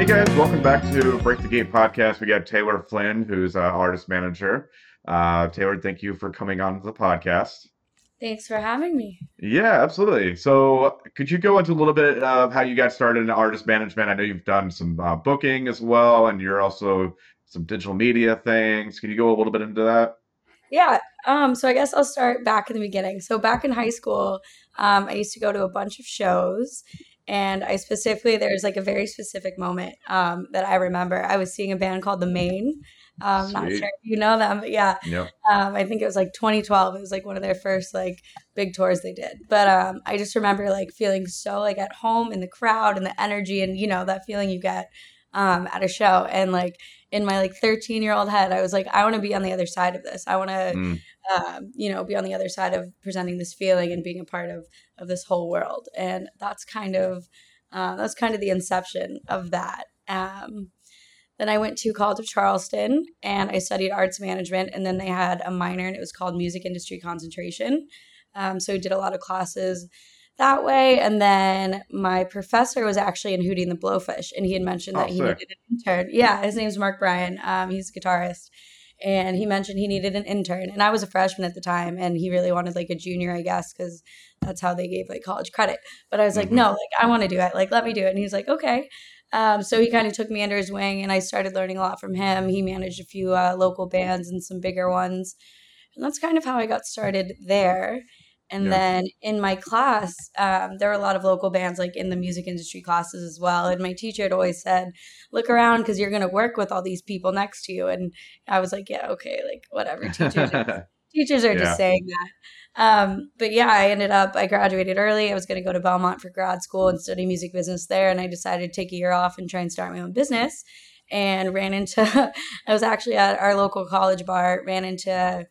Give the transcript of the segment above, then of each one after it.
Hey guys, welcome back to Break the Gate podcast. We got Taylor Flynn, who's uh, artist manager. Uh, Taylor, thank you for coming on the podcast. Thanks for having me. Yeah, absolutely. So, could you go into a little bit of how you got started in artist management? I know you've done some uh, booking as well, and you're also some digital media things. Can you go a little bit into that? Yeah. Um, so I guess I'll start back in the beginning. So back in high school, um, I used to go to a bunch of shows and I specifically, there's like a very specific moment um, that I remember. I was seeing a band called The Maine. Um, not sure if you know them, but yeah. Yep. Um, I think it was like 2012. It was like one of their first like big tours they did. But um, I just remember like feeling so like at home in the crowd and the energy and you know that feeling you get um, at a show. And like in my like 13 year old head, I was like, I want to be on the other side of this. I want to, Mm. Um, you know, be on the other side of presenting this feeling and being a part of of this whole world. And that's kind of uh, that's kind of the inception of that. Um, then I went to College of Charleston and I studied arts management. And then they had a minor and it was called music industry concentration. Um, so I did a lot of classes that way. And then my professor was actually in Hootie and the Blowfish, and he had mentioned Oh, that he sick. needed an intern. Yeah, his name's Mark Bryan. Um, he's a guitarist. And he mentioned he needed an intern. And I was a freshman at the time, and he really wanted like a junior, I guess, because that's how they gave like college credit. But I was like, Mhm. no, like I want to do it. Like, let me do it. And he's like, okay. Um, so he kind of took me under his wing, and I started learning a lot from him. He managed a few uh, local bands and some bigger ones, and that's kind of how I got started there. And Yeah. then in my class, um, there were a lot of local bands, like in the music industry classes as well. And my teacher had always said, "Look around, because you're going to work with all these people next to you." And I was like, "Yeah, okay, like whatever." Teachers, are, teachers are Yeah. just saying that. Um, but yeah, I ended up, I graduated early. I was going to go to Belmont for grad school and study music business there. And I decided to take a year off and try and start my own business. And ran into, I was actually at our local college bar, ran into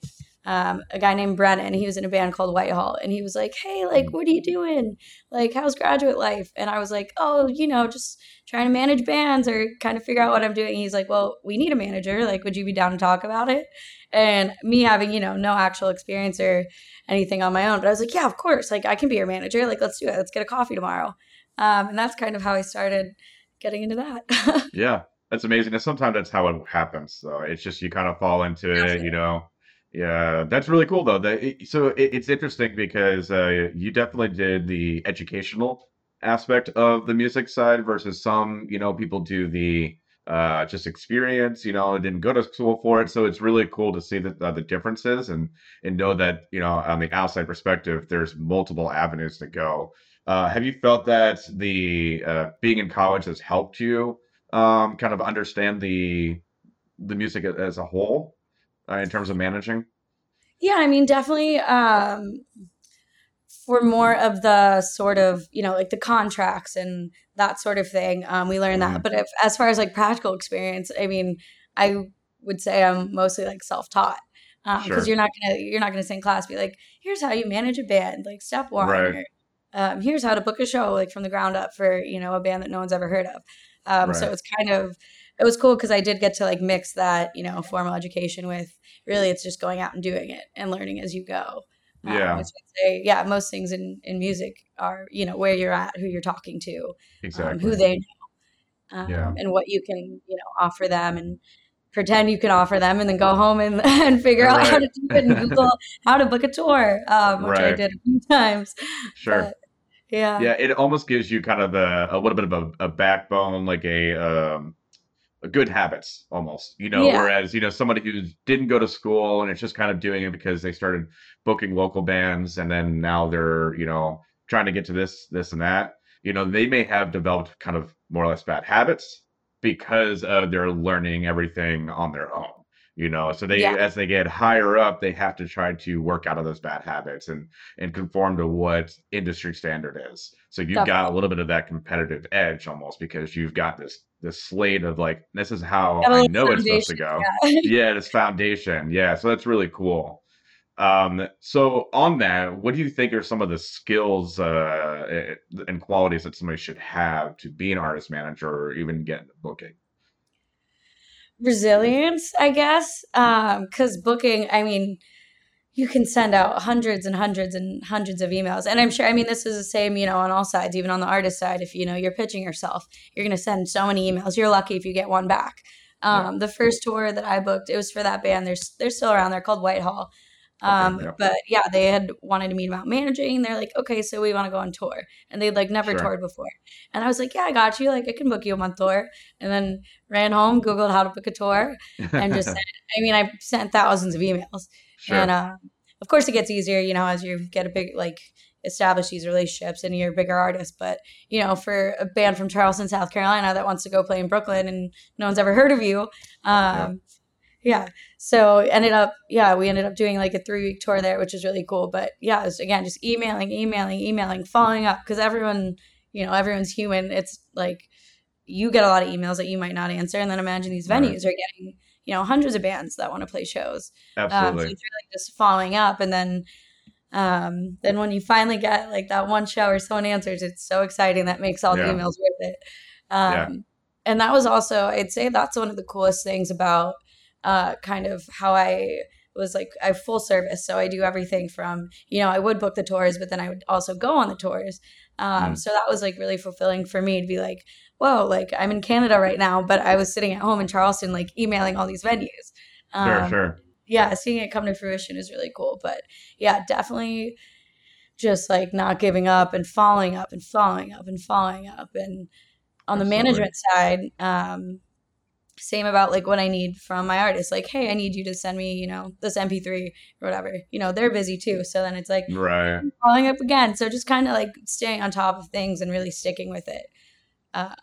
um, a guy named Brennan. He was in a band called Whitehall. And he was like, Hey, like, what are you doing? Like, how's graduate life? And I was like, Oh, you know, just trying to manage bands or kind of figure out what I'm doing. He's like, Well, we need a manager. Like, would you be down to talk about it? And me having, you know, no actual experience or anything on my own. But I was like, yeah, of course. Like, I can be your manager. Like, let's do it. Let's get a coffee tomorrow. Um, and that's kind of how I started getting into that. Yeah, that's amazing. And sometimes that's how it happens. So it's just you kind of fall into it, you know. Yeah, that's really cool though. That so it, it's interesting because uh, you definitely did the educational aspect of the music side versus some, you know, people do the uh, just experience, you know, didn't go to school for it. So it's really cool to see the, uh, the differences and and know that, you know, on the outside perspective, there's multiple avenues to go. Uh, have you felt that the uh, being in college has helped you um, kind of understand the the music as a whole uh, in terms of managing? yeah, I mean, definitely um, for more of the sort of, you know, like the contracts and that sort of thing, um, we learned Mhm. that. But if, as far as like practical experience, I mean, I would say I'm mostly like self-taught. because Sure. you're not gonna you're not gonna sit in class be like here's how you manage a band like step one Right. or um, here's how to book a show like from the ground up for you know a band that no one's ever heard of um, so it's kind of it was cool because i did get to like mix that you know formal education with really it's just going out and doing it and learning as you go um, Yeah. say, yeah most things in in music are you know where you're at who you're talking to um, Exactly. who they know um, Yeah. and what you can you know offer them and pretend you can offer them and then go home and, and figure out how to do it and google how to book a tour um, which i did a few times Sure. but, yeah Yeah, it almost gives you kind of a, a little bit of a, a backbone, like a um, a good habits almost. You know, Yeah. whereas you know somebody who didn't go to school and it's just kind of doing it because they started booking local bands and then now they're you know trying to get to this this and that. You know, they may have developed kind of more or less bad habits because of they're learning everything on their own. You know, so they Yeah. as they get higher up, they have to try to work out of those bad habits and and conform to what industry standard is. So you've got a little bit of that competitive edge almost because you've got this this slate of like this is how i a I little know it's supposed to go. yeah. Yeah, this foundation. Yeah, so that's really cool. Um, so on that, what do you think are some of the skills uh, eh, and qualities that somebody should have to be an artist manager or even get into booking? Resilience i guess um because booking i mean you can send out hundreds and hundreds and hundreds of emails. And I'm sure, I mean, this is the same, you know, on all sides, even on the artist side. If, you know, you're pitching yourself, you're going to send so many emails. You're lucky if you get one back. Um, yeah. The first tour that I booked, it was for that band. They're, they're still around. They're called Whitehall. Um, okay, yeah. But yeah, they had wanted to meet about managing. They're like, okay, so we want to go on tour, and they'd like never sure. toured before. And I was like, yeah, I got you. Like, I can book you a month tour. And then ran home, googled how to book a tour, and just sent, I mean, I sent thousands of emails, sure. and uh, of course, it gets easier, you know, as you get a big like establish these relationships and you're a bigger artist. But you know, for a band from Charleston, South Carolina, that wants to go play in Brooklyn and no one's ever heard of you. Um, yeah. Yeah. So ended up, yeah, we ended up doing like a three week tour there, which is really cool. But yeah, it was again just emailing, emailing, emailing, following up because everyone, you know, everyone's human. It's like you get a lot of emails that you might not answer, and then imagine these venues right. are getting you know hundreds of bands that want to play shows. Absolutely. Um, so it's really just following up, and then um, then when you finally get like that one show or someone answers, it's so exciting that makes all yeah. the emails worth it. Um, yeah. And that was also, I'd say, that's one of the coolest things about uh, kind of how I was like I full service. So I do everything from you know I would book the tours, but then I would also go on the tours. Um, mm. So that was like really fulfilling for me to be like, whoa, like I'm in Canada right now, but I was sitting at home in Charleston, like emailing all these venues. Um, sure, sure. Yeah, seeing it come to fruition is really cool. But yeah, definitely just like not giving up and following up and following up and following up. And on the management side, um, same about like what I need from my artist. Like, hey, I need you to send me, you know, this MP3 or whatever. You know, they're busy too. So then it's like right following up again. So just kind of like staying on top of things and really sticking with it um,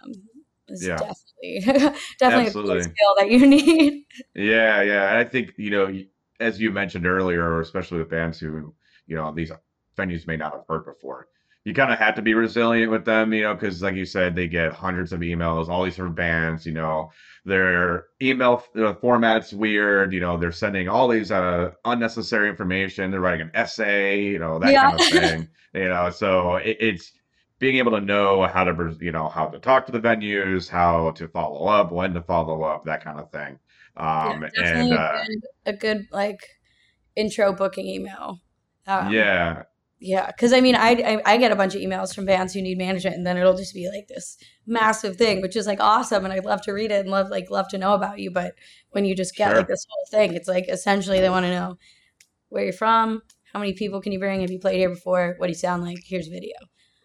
is yeah. definitely definitely Absolutely. a skill that you need. Yeah, yeah. I think you know, as you mentioned earlier, especially with bands who you know these venues may not have heard before. You kind of have to be resilient with them, you know, because like you said, they get hundreds of emails, all these different bands, you know, their email uh, format's weird, you know, they're sending all these uh, unnecessary information, they're writing an essay, you know, that yeah. kind of thing, you know, so it, it's being able to know how to you know how to talk to the venues how to follow up when to follow up that kind of thing um yeah, and uh, a, good, a good like intro booking email. Um, yeah yeah because i mean I, I, I get a bunch of emails from bands who need management and then it'll just be like this massive thing which is like awesome and i'd love to read it and love like love to know about you but when you just get sure. like this whole thing it's like essentially they want to know where you're from how many people can you bring have you played here before what do you sound like here's video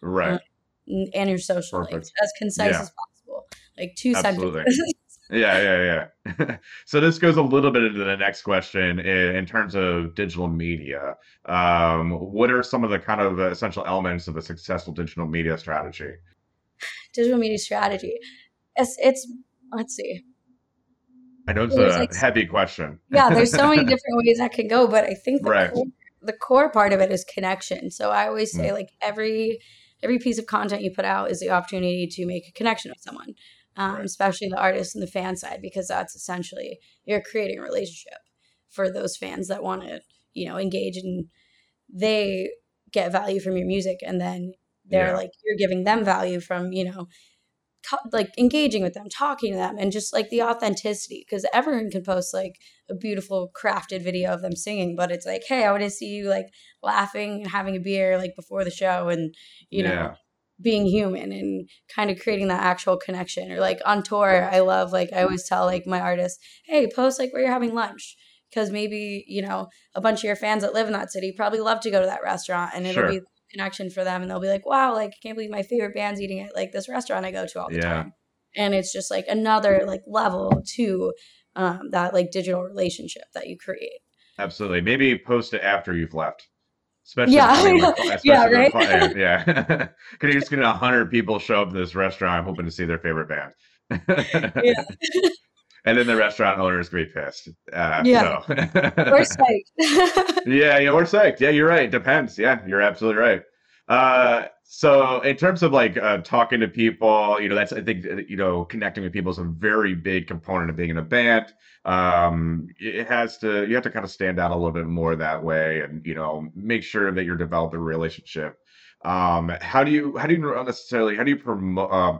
right um, and your social Perfect. links as concise yeah. as possible like two Absolutely. sentences yeah yeah yeah so this goes a little bit into the next question in, in terms of digital media um, what are some of the kind of essential elements of a successful digital media strategy digital media strategy it's, it's let's see I know it's a like, heavy question. yeah, there's so many different ways that can go, but I think the, right. core, the core part of it is connection. So I always say, mm. like every every piece of content you put out is the opportunity to make a connection with someone, um, right. especially the artist and the fan side, because that's essentially you're creating a relationship for those fans that want to, you know, engage and they get value from your music, and then they're yeah. like you're giving them value from you know like engaging with them, talking to them, and just like the authenticity. Because everyone can post like a beautiful crafted video of them singing, but it's like, hey, I want to see you like laughing and having a beer like before the show, and you yeah. know, being human and kind of creating that actual connection. Or like on tour, I love like I always tell like my artists, hey, post like where you're having lunch. Because maybe, you know, a bunch of your fans that live in that city probably love to go to that restaurant and it'll sure. be connection for them and they'll be like, wow, like I can't believe my favorite band's eating at like this restaurant I go to all the yeah. time. And it's just like another like level to um, that like digital relationship that you create. Absolutely. Maybe post it after you've left. Especially yeah, especially yeah, right. yeah. Can you just get a hundred people show up to this restaurant hoping to see their favorite band? yeah. and then the restaurant owners be pissed. Uh, yeah, so. we're psyched. yeah, yeah, we're psyched. Yeah, you're right. Depends. Yeah, you're absolutely right. Uh, so in terms of like uh, talking to people, you know, that's I think uh, you know connecting with people is a very big component of being in a band. Um, it has to you have to kind of stand out a little bit more that way, and you know, make sure that you're developing a relationship. Um, how do you how do you necessarily how do you promote? Uh,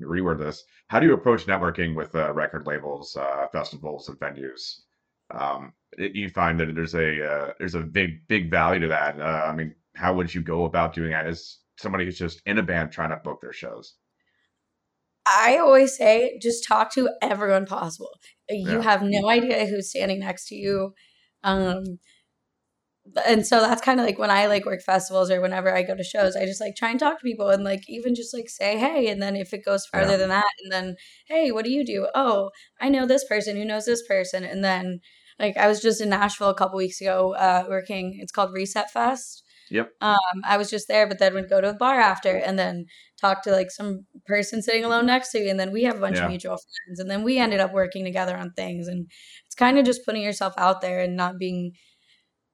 reword this how do you approach networking with uh, record labels, uh, festivals, and venues? um, it, you find that there's a uh, there's a big big value to that. Uh, I mean, how would you go about doing that as somebody who's just in a band trying to book their shows? I always say just talk to everyone possible. You Yeah. have no idea who's standing next to you. Um and so that's kind of like when I like work festivals or whenever I go to shows, I just like try and talk to people and like even just like say hey and then if it goes farther Yeah. than that and then hey, what do you do? Oh, I know this person who knows this person and then like I was just in Nashville a couple weeks ago uh working it's called Reset Fest Yep. um, I was just there, but then would go to a bar after and then talk to like some person sitting alone next to you. And then we have a bunch Yeah. of mutual friends. And then we ended up working together on things. And it's kind of just putting yourself out there and not being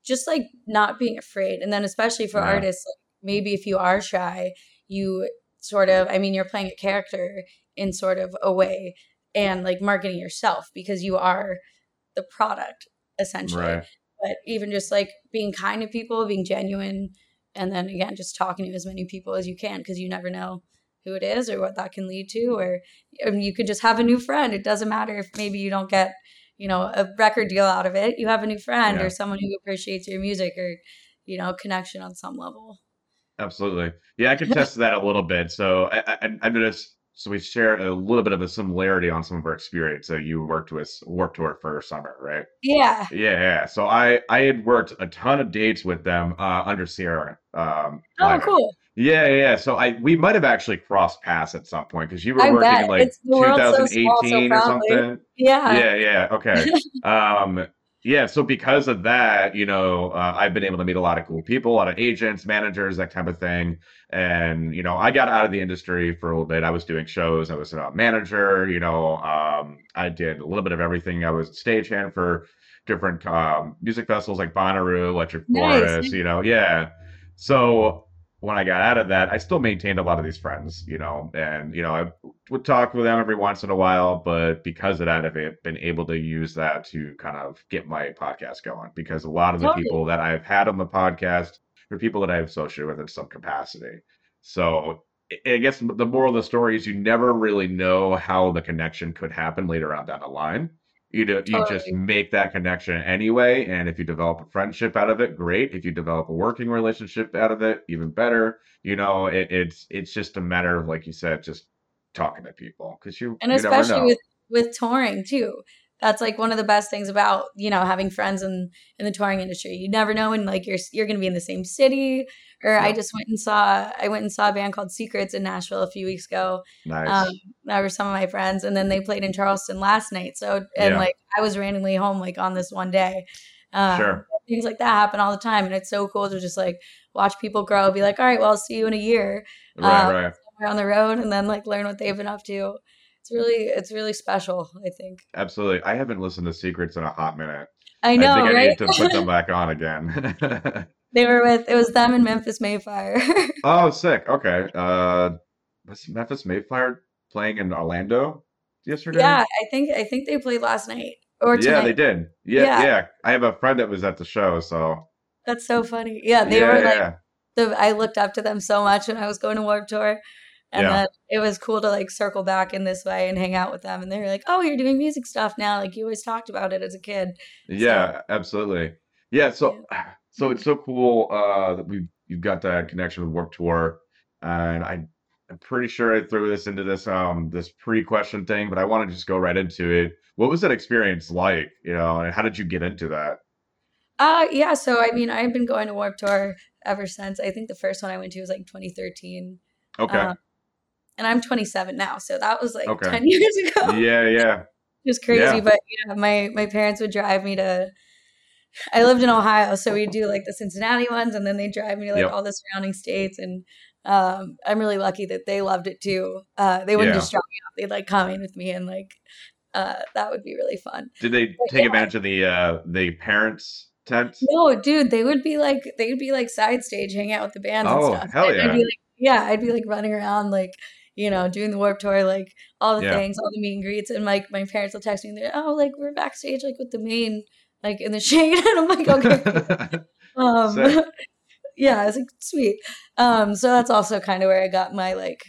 just like not being afraid. And then especially for Yeah. artists, like maybe if you are shy, you sort of I mean, you're playing a character in sort of a way and like marketing yourself because you are the product essentially Right. But even just like being kind to people, being genuine, and then again, just talking to as many people as you can because you never know who it is or what that can lead to. Or I mean, you could just have a new friend. It doesn't matter if maybe you don't get, you know, a record deal out of it. You have a new friend Yeah. or someone who appreciates your music or, you know, connection on some level. Absolutely. Yeah, I can test that a little bit. So I, I, I'm gonna so we share a little bit of a similarity on some of our experience. So you worked with Warped Tour for summer, right? Yeah. Yeah, yeah. So I I had worked a ton of dates with them uh, under Sierra. Um, Oh, cool. Yeah, yeah. So I we might have actually crossed paths at some point because you were I working bet. like It's the world's so small, so 2018 or something. Yeah. Yeah, yeah. Okay. Um, yeah. So because of that, you know, uh, I've been able to meet a lot of cool people, a lot of agents, managers, that type of thing. And you know, I got out of the industry for a little bit. I was doing shows. I was a manager. You know, um, I did a little bit of everything. I was stagehand for different um, music festivals like Bonnaroo, Electric Nice. Forest. You know, yeah. So when I got out of that, I still maintained a lot of these friends, you know, and you know, I would talk with them every once in a while, but because of that, I've been able to use that to kind of get my podcast going because a lot of the Totally. people that I've had on the podcast are people that I've associated with in some capacity. So I I guess the moral of the story is you never really know how the connection could happen later on down the line. You do, you just make that connection anyway, and if you develop a friendship out of it, great. If you develop a working relationship out of it, even better. You know, it, it's it's just a matter of like you said, just talking to people because you and you especially know. with with touring too that's like one of the best things about you know having friends in in the touring industry you never know when like you're you're going to be in the same city or i just went and saw i went and saw a band called secrets in nashville a few weeks ago Nice. um that were some of my friends and then they played in charleston last night so and Yeah. like i was randomly home like on this one day um Sure. things like that happen all the time and it's so cool to just like watch people grow be like all right well i'll see you in a year Right, um, right. on the road and then like learn what they've been up to. It's really it's really special, I think. Absolutely. I haven't listened to Secrets in a hot minute. I know, I think I need to put them back on again. they were with it was them and Memphis May Fire. Oh, sick. Okay. Uh, was Memphis May Fire playing in Orlando yesterday? yeah, I think I think they played last night or tonight. Yeah, they did. Yeah, Yeah. yeah. I have a friend that was at the show, so That's so funny. Yeah, they yeah, were like yeah. the I looked up to them so much when I was going to Warped Tour. And Yeah. then it was cool to like circle back in this way and hang out with them. And they were like, "Oh, you're doing music stuff now. Like you always talked about it as a kid." So Yeah, absolutely. Yeah, yeah, so so it's so cool uh that we you've got that connection with Warped Tour, and I I'm pretty sure I threw this into this um this pre-question thing, but I want to just go right into it. What was that experience like, you know, and how did you get into that? Uh yeah, so I mean, I've been going to Warped Tour ever since. I think the first one I went to was like 2013. Okay. Um, and I'm 27 now, so that was like Okay. 10 years ago. Yeah, yeah. It was crazy, Yeah. but yeah, my my parents would drive me to. I lived in Ohio, so we'd do like the Cincinnati ones, and then they drive me to like Yep. all the surrounding states. And um, I'm really lucky that they loved it too. Uh, they wouldn't Yeah. just drop me off; they'd like come in with me, and like uh, that would be really fun. Did they But take yeah, advantage of the uh the parents tent? no, dude, they would be like they would be like side stage, hanging out with the bands and Oh, stuff. hell And I'd yeah. be like, yeah, I'd be like running around like. You know, doing the Warped Tour, like all the Yeah. things, all the meet and greets, and like my parents will text me, they're oh, like we're backstage, like with the Maine, like in the shade, and I'm like, okay, Um, yeah, it's like sweet. Um, so that's also kind of where I got my like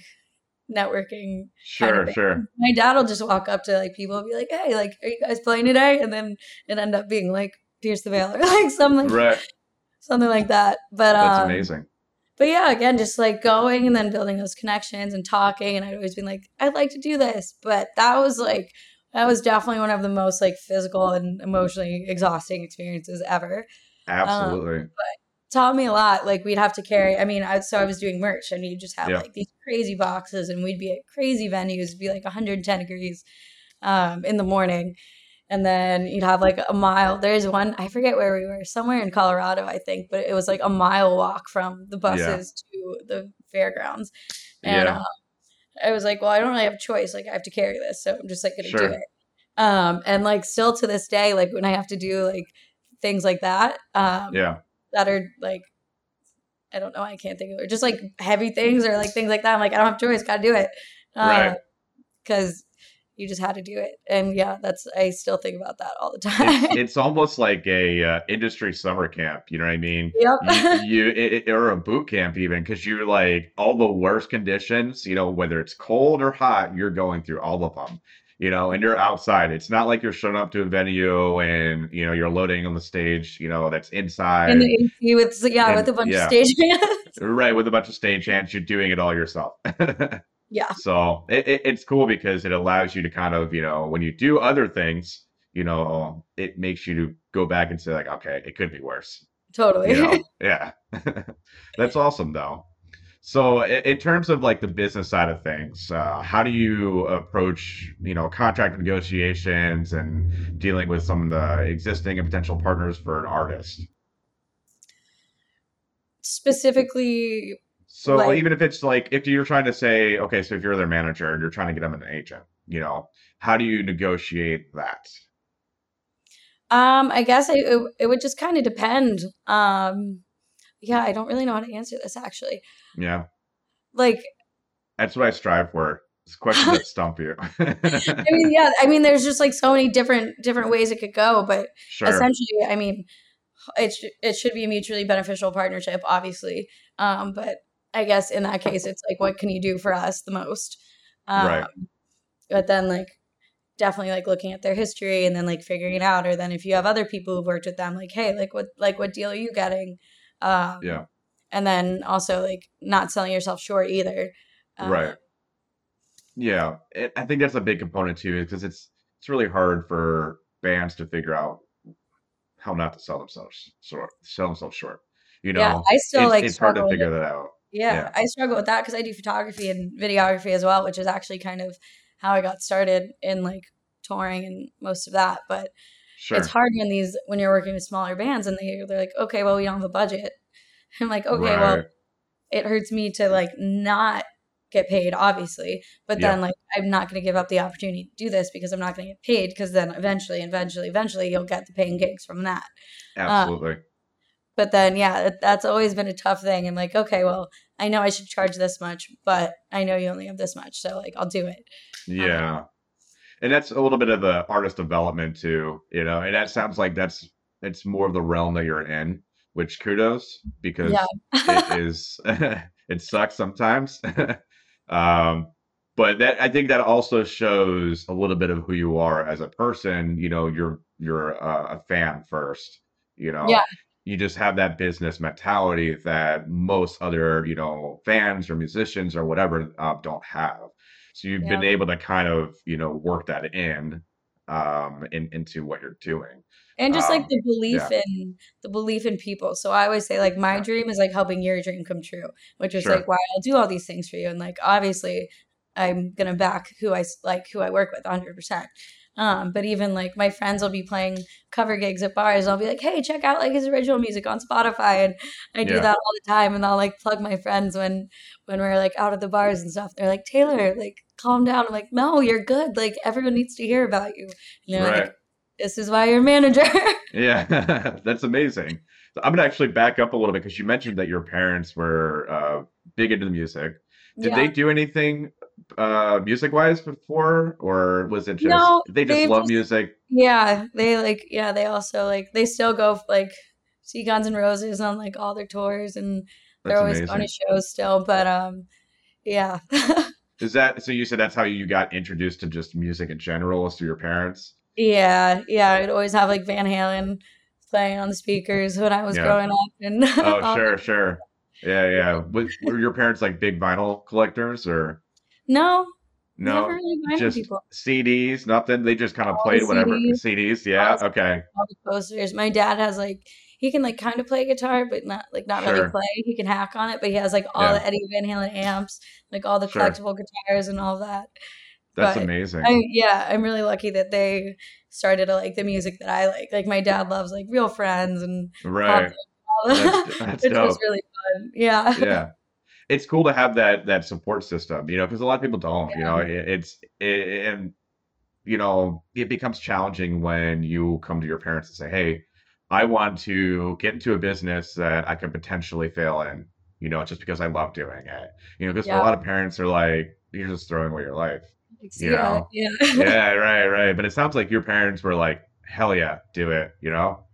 networking. Sure, sure. My dad will just walk up to like people and be like, "Hey, like, are you guys playing today?" And then it end up being like Pierce the Veil or like something, Right. something like that. But That's um, amazing. But yeah, again, just like going and then building those connections and talking. And I'd always been like, I'd like to do this. But that was like, that was definitely one of the most like physical and emotionally exhausting experiences ever. Absolutely. Taught me a lot. Like we'd have to carry, I mean, I, so I was doing merch and you just have Yeah. like these crazy boxes and we'd be at crazy venues, be like 110 degrees um, in the morning. And then you'd have like a mile. There's one, I forget where we were, somewhere in Colorado, I think, but it was like a mile walk from the buses to the fairgrounds. And Yeah. uh, I was like, well, I don't really have a choice. Like, I have to carry this. So I'm just like going to Sure. do it. Um, and like, still to this day, like when I have to do like things like that, um, yeah. that are like, I don't know, I can't think of it, just like heavy things or like things like that. I'm like, I don't have a choice, got to do it. Right. Because you just had to do it. And yeah, that's, I still think about that all the time. it's almost like a uh, industry summer camp. You know what I mean? yep. you, you it, or a boot camp even because you're like all the worst conditions you know whether it's cold or hot you're going through all of them you know and you're outside it's not like you're showing up to a venue and you know you're loading on the stage you know that's inside In the AC with, yeah, And- with a bunch yeah. of stage hands. right with a bunch of stage hands you're doing it all yourself yeah. so it, it, it's cool because it allows you to kind of you know when you do other things you know it makes you to go back and say like okay it could be worse Totally. you know? yeah that's awesome though so in terms of like the business side of things uh, how do you approach you know contract negotiations and dealing with some of the existing and potential partners for an artist Specifically, so Like- even if it's like if you're trying to say okay so if you're their manager and you're trying to get them an agent you know how do you negotiate that um, I guess I, it, it would just kind of depend. Um, yeah, I don't really know how to answer this actually. yeah Like, that's what i strive for it's questions that stump you I mean, yeah, I mean, there's just like so many different different ways it could go, but sure essentially, I mean, it sh- it should be a mutually beneficial partnership, obviously. Um, but I guess in that case, it's like, what can you do for us the most? Um, Right. But then, like, definitely like looking at their history and then like figuring it out, or then if you have other people who've worked with them, like, hey, like what like what deal are you getting? Um, yeah And then also like not selling yourself short either. Um, Right. Yeah, it, I think that's a big component too, because it's it's really hard for bands to figure out how not to sell themselves short, sell themselves short. You know, yeah, I still it's, like it's hard to figure that out. Yeah, Yeah. I struggle with that because I do photography and videography as well, which is actually kind of how I got started in like touring and most of that. But Sure. it's hard when these when you're working with smaller bands and they they're like, okay, well we don't have a budget. I'm like, okay, well it hurts me to like not get paid, obviously, but Yeah. then like I'm not going to give up the opportunity to do this because I'm not going to get paid because then eventually, eventually, eventually you'll get the paying gigs from that um, Absolutely. But then yeah that, that's always been a tough thing i'm like okay well i know i should charge this much but i know you only have this much so like i'll do it Yeah. And that's a little bit of the artist development too, you know, and that sounds like that's it's more of the realm that you're in, which kudos because Yeah. it is it sucks sometimes. um but that I think that also shows a little bit of who you are as a person, you know, you're you're a, a fan first, you know. Yeah. You just have that business mentality that most other, you know, fans or musicians or whatever uh, don't have. So you've been able to kind of, you know, work that in um in, into what you're doing. and just like Um, the belief in the belief in people so i always say like my Yeah. dream is like helping your dream come true which is Sure. like why i'll do all these things for you and like obviously i'm gonna back who i like who i work with 100% um, but even like my friends will be playing cover gigs at bars. I'll be like, "Hey, check out like his original music on Spotify," and I do Yeah. that all the time. And I'll like plug my friends when when we're like out of the bars and stuff. They're like, "Taylor, like calm down." I'm like, "No, you're good. Like everyone needs to hear about you." And they're Right. like, "This is why you're manager." Yeah, that's amazing. So I'm gonna actually back up a little bit because you mentioned that your parents were uh, big into the music. Did yeah. they do anything uh, music wise before, or was it just No, they just love just- music? Yeah, they like yeah, they also like they still go like see Guns N' Roses on like all their tours and they're That's always going to amazing. shows still, but um yeah. Is that so? You said that's how you got introduced to just music in general, through your parents? Yeah, yeah. I'd always have like Van Halen playing on the speakers when I was Yeah. growing up, and Oh, sure, sure. Yeah, yeah. Were your parents like big vinyl collectors or no, no? really Just. CDs, nothing. They just kind of All played whatever CDs, CDs. all Yeah, okay, all the posters. My dad has like he can like kind of play guitar, but not like not really play. He can hack on it, but he has like all Yeah, the Eddie Van Halen amps, like all the sure. collectible guitars and all that. That's But I amazing. yeah, I'm really lucky that they started to like the music that I like. Like my dad loves like Real Friends and Right. Punk That's that, that's which was really fun. Yeah. Yeah. It's cool to have that that support system, you know, because a lot of people don't, you know, it, it's it, and you know, it becomes challenging when you come to your parents and say, "Hey, I want to get into a business that I could potentially fail in, you know, just because I love doing it." You know, because a lot of parents are like, "You're just throwing away your life," It's- you Yeah. know. Yeah. Yeah, right, right. But it sounds like your parents were like, "Hell yeah, do it," you know?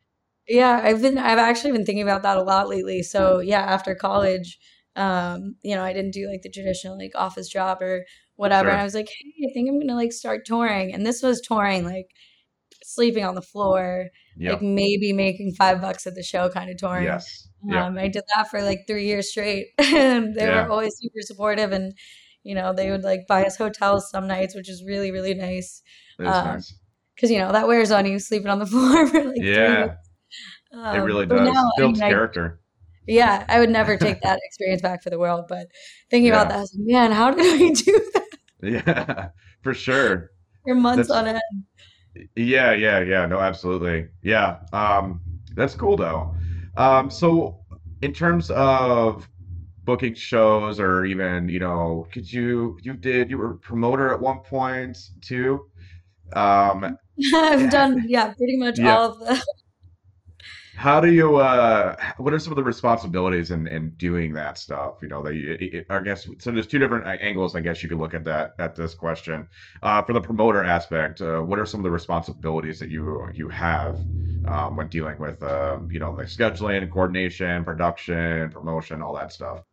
Yeah, I've been I've actually been thinking about that a lot lately. So yeah, after college, um, you know, I didn't do like the traditional like office job or whatever. And I was like, hey, I think I'm gonna like start touring. And this was touring like sleeping on the floor, like maybe making five bucks at the show kind of touring. Yes. Yep. Um, I did that for like three years straight, and they were always super supportive. And you know, they would like buy us hotels some nights, which is really really nice. Um, nice. because you know that wears on you sleeping on the floor for like. Yeah, it Um, really does. now, I Builds mean, I character. Yeah, I would never take that experience back for the world. But thinking about that, I was like, man, how did we do that Yeah, for sure. for months That's on end? yeah, yeah, yeah. No, absolutely. Yeah. Um, that's cool though. Um, so in terms of booking shows or even, you know, could you you did you were a promoter at one point too? Um, I've done yeah, pretty much yeah. all of the. How do you uh what are some of the responsibilities in in doing that stuff? You know, it- I guess so there's two different angles I guess you could look at that at this question. Uh for the promoter aspect, uh, what are some of the responsibilities that you you have um when dealing with um you know, the scheduling, coordination, production, promotion, all that stuff?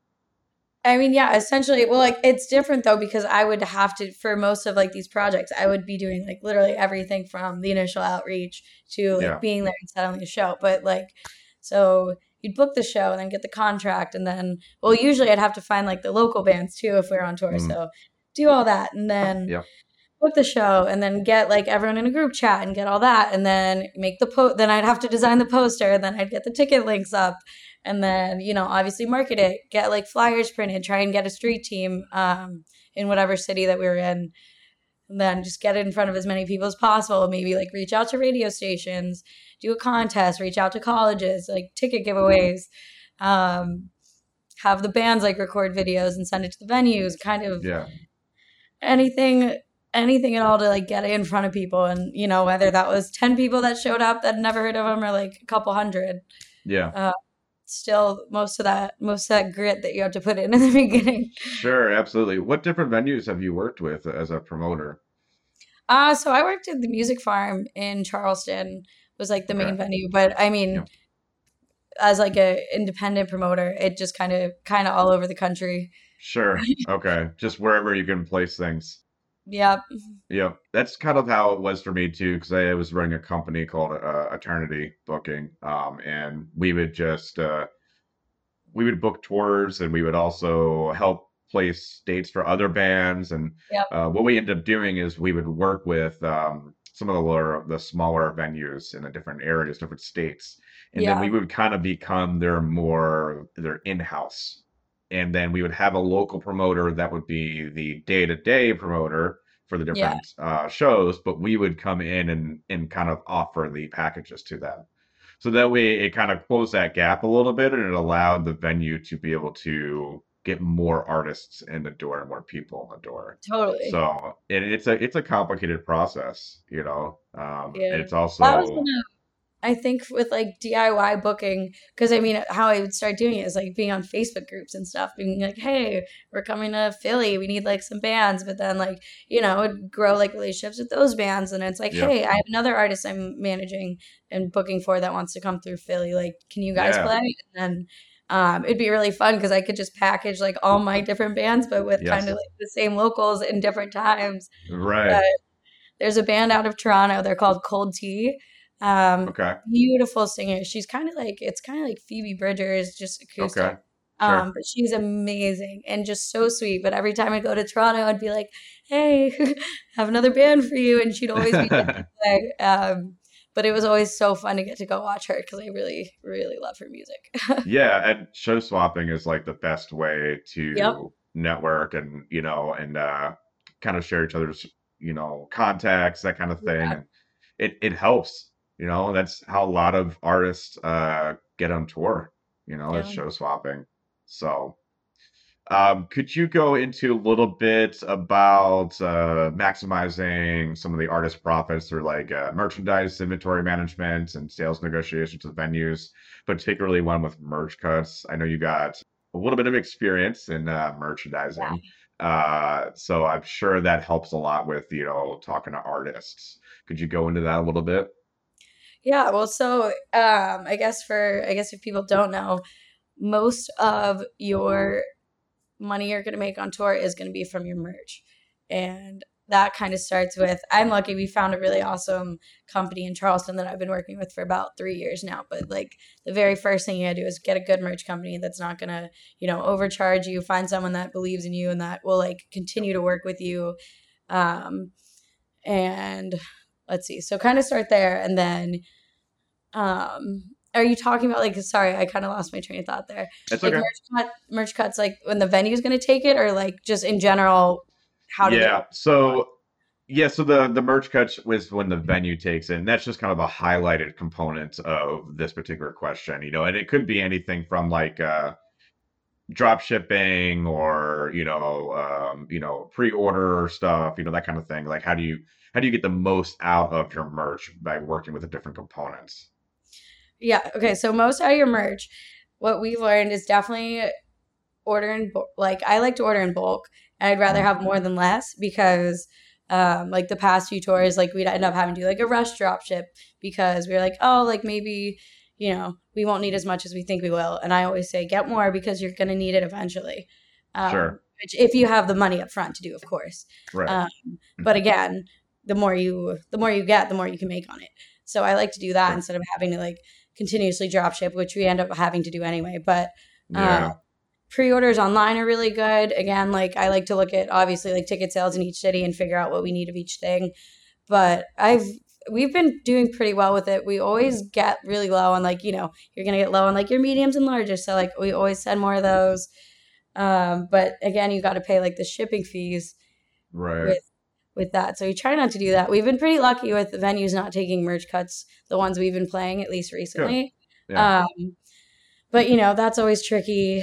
I mean, yeah, essentially. Well, like it's different though because I would have to for most of like these projects, I would be doing like literally everything from the initial outreach to like Yeah. being there and selling the show. But like, so you'd book the show and then get the contract, and then well, usually I'd have to find like the local bands too if we are on tour. Mm, So do all that, and then yeah. Book the show, and then get like everyone in a group chat and get all that, and then make the post. Then I'd have to design the poster, and then I'd get the ticket links up and then you know obviously market it get like flyers printed try and get a street team um, in whatever city that we were in and then just get it in front of as many people as possible maybe like reach out to radio stations do a contest reach out to colleges like ticket giveaways um, have the bands like record videos and send it to the venues kind of Yeah. anything anything at all to like get it in front of people and you know whether that was 10 people that showed up that never heard of them or like a couple hundred Yeah. uh, still most of that most of that grit that you have to put in in the beginning. Sure, absolutely. What different venues have you worked with as a promoter? Uh so I worked at the Music Farm in Charleston was like the Okay. main venue, but I mean Yeah. as like a independent promoter, it just kind of kind of all over the country. Sure. Okay. Just wherever you can place things. Yep. Yeah, that's kind of how it was for me too, because I was running a company called uh, Eternity Booking, um, and we would just uh, we would book tours, and we would also help place dates for other bands. And Yep. uh, what we ended up doing is we would work with um, some of the lower, the smaller venues in the different areas, different states, and then we would kind of become their more their in-house and then we would have a local promoter that would be the day-to-day promoter for the Yeah. different uh, shows, but we would come in and and kind of offer the packages to them. So that way it kind of closed that gap a little bit and it allowed the venue to be able to get more artists in the door and more people in the door. Totally. So and it's a it's a complicated process, you know. Um, Yeah. it's That was also one of I think with like DIY booking, because I mean, how I would start doing it is like being on Facebook groups and stuff, being like, hey, we're coming to Philly. We need like some bands. But then, like, you know, grow like relationships with those bands. And it's like, yeah, hey, I have another artist I'm managing and booking for that wants to come through Philly. Like, can you guys yeah, play? And then um, it'd be really fun because I could just package like all my different bands, but with Yes. kind of like the same locals in different times. Right. But there's a band out of Toronto. They're called Cold Tea. Um, Okay. beautiful singer. She's kind of like it's kind of like Phoebe Bridgers, just acoustic. Okay. Sure. Um, but she's amazing and just so sweet. But every time I go to Toronto, I'd be like, "Hey, have another band for you," and she'd always be like. Um, but it was always so fun to get to go watch her because I really, really love her music. Yeah, and show swapping is like the best way to Yep. network and you know and uh kind of share each other's you know contacts that kind of thing Yeah. it it helps you know that's how a lot of artists uh get on tour you know Yeah. show swapping so um could you go into a little bit about uh maximizing some of the artist profits through like uh, merchandise inventory management and sales negotiations with venues particularly one with merch cuts. I know you got a little bit of experience in uh, merchandising. Uh, so I'm sure that helps a lot with, you know, talking to artists. Could you go into that a little bit? Yeah, well, so um, I guess for I guess if people don't know, most of your money you're going to make on tour is going to be from your merch, and that kind of starts with. I'm lucky we found a really awesome company in Charleston that I've been working with for about three years now. But like the very first thing you gotta do is get a good merch company that's not gonna you know overcharge you. Find someone that believes in you and that will like continue to work with you. Um, and let's see. So kind of start there, and then, um, are you talking about like? Sorry, I kind of lost my train of thought there. It's Like okay. merch, cut, merch cuts, like when the venue's going to take it, or like just in general, how to Yeah. So yeah, so the the merch cuts was when the venue takes it. And that's just kind of a highlighted component of this particular question, you know, and it could be anything from like uh drop shipping or you know um you know pre-order stuff you know that kind of thing like how do you how do you get the most out of your merch by working with the different components Yeah. Okay. So most out of your merch, what we've learned is definitely order in. Like I like to order in bulk, and I'd rather have more than less because, um, like the past few tours, like we'd end up having to do like a rush drop ship because we were like, oh, like maybe you know we won't need as much as we think we will. And I always say get more because you're gonna need it eventually. Um, Sure. Which if you have the money up front to do, of course. right Um, but again, the more you the more you get, the more you can make on it. So I like to do that instead of having to like continuously drop ship, which we end up having to do anyway. But yeah uh, pre-orders online are really good. Again, like I like to look at obviously like ticket sales in each city and figure out what we need of each thing. But I've we've been doing pretty well with it. We always get really low on like, you know, you're gonna get low on like your mediums and largest. So like we always send more of those. Um, but again, you gotta pay like the shipping fees right with with that. So we try not to do that. We've been pretty lucky with the venues not taking merch cuts, the ones we've been playing at least recently. yeah Um, but you know that's always tricky.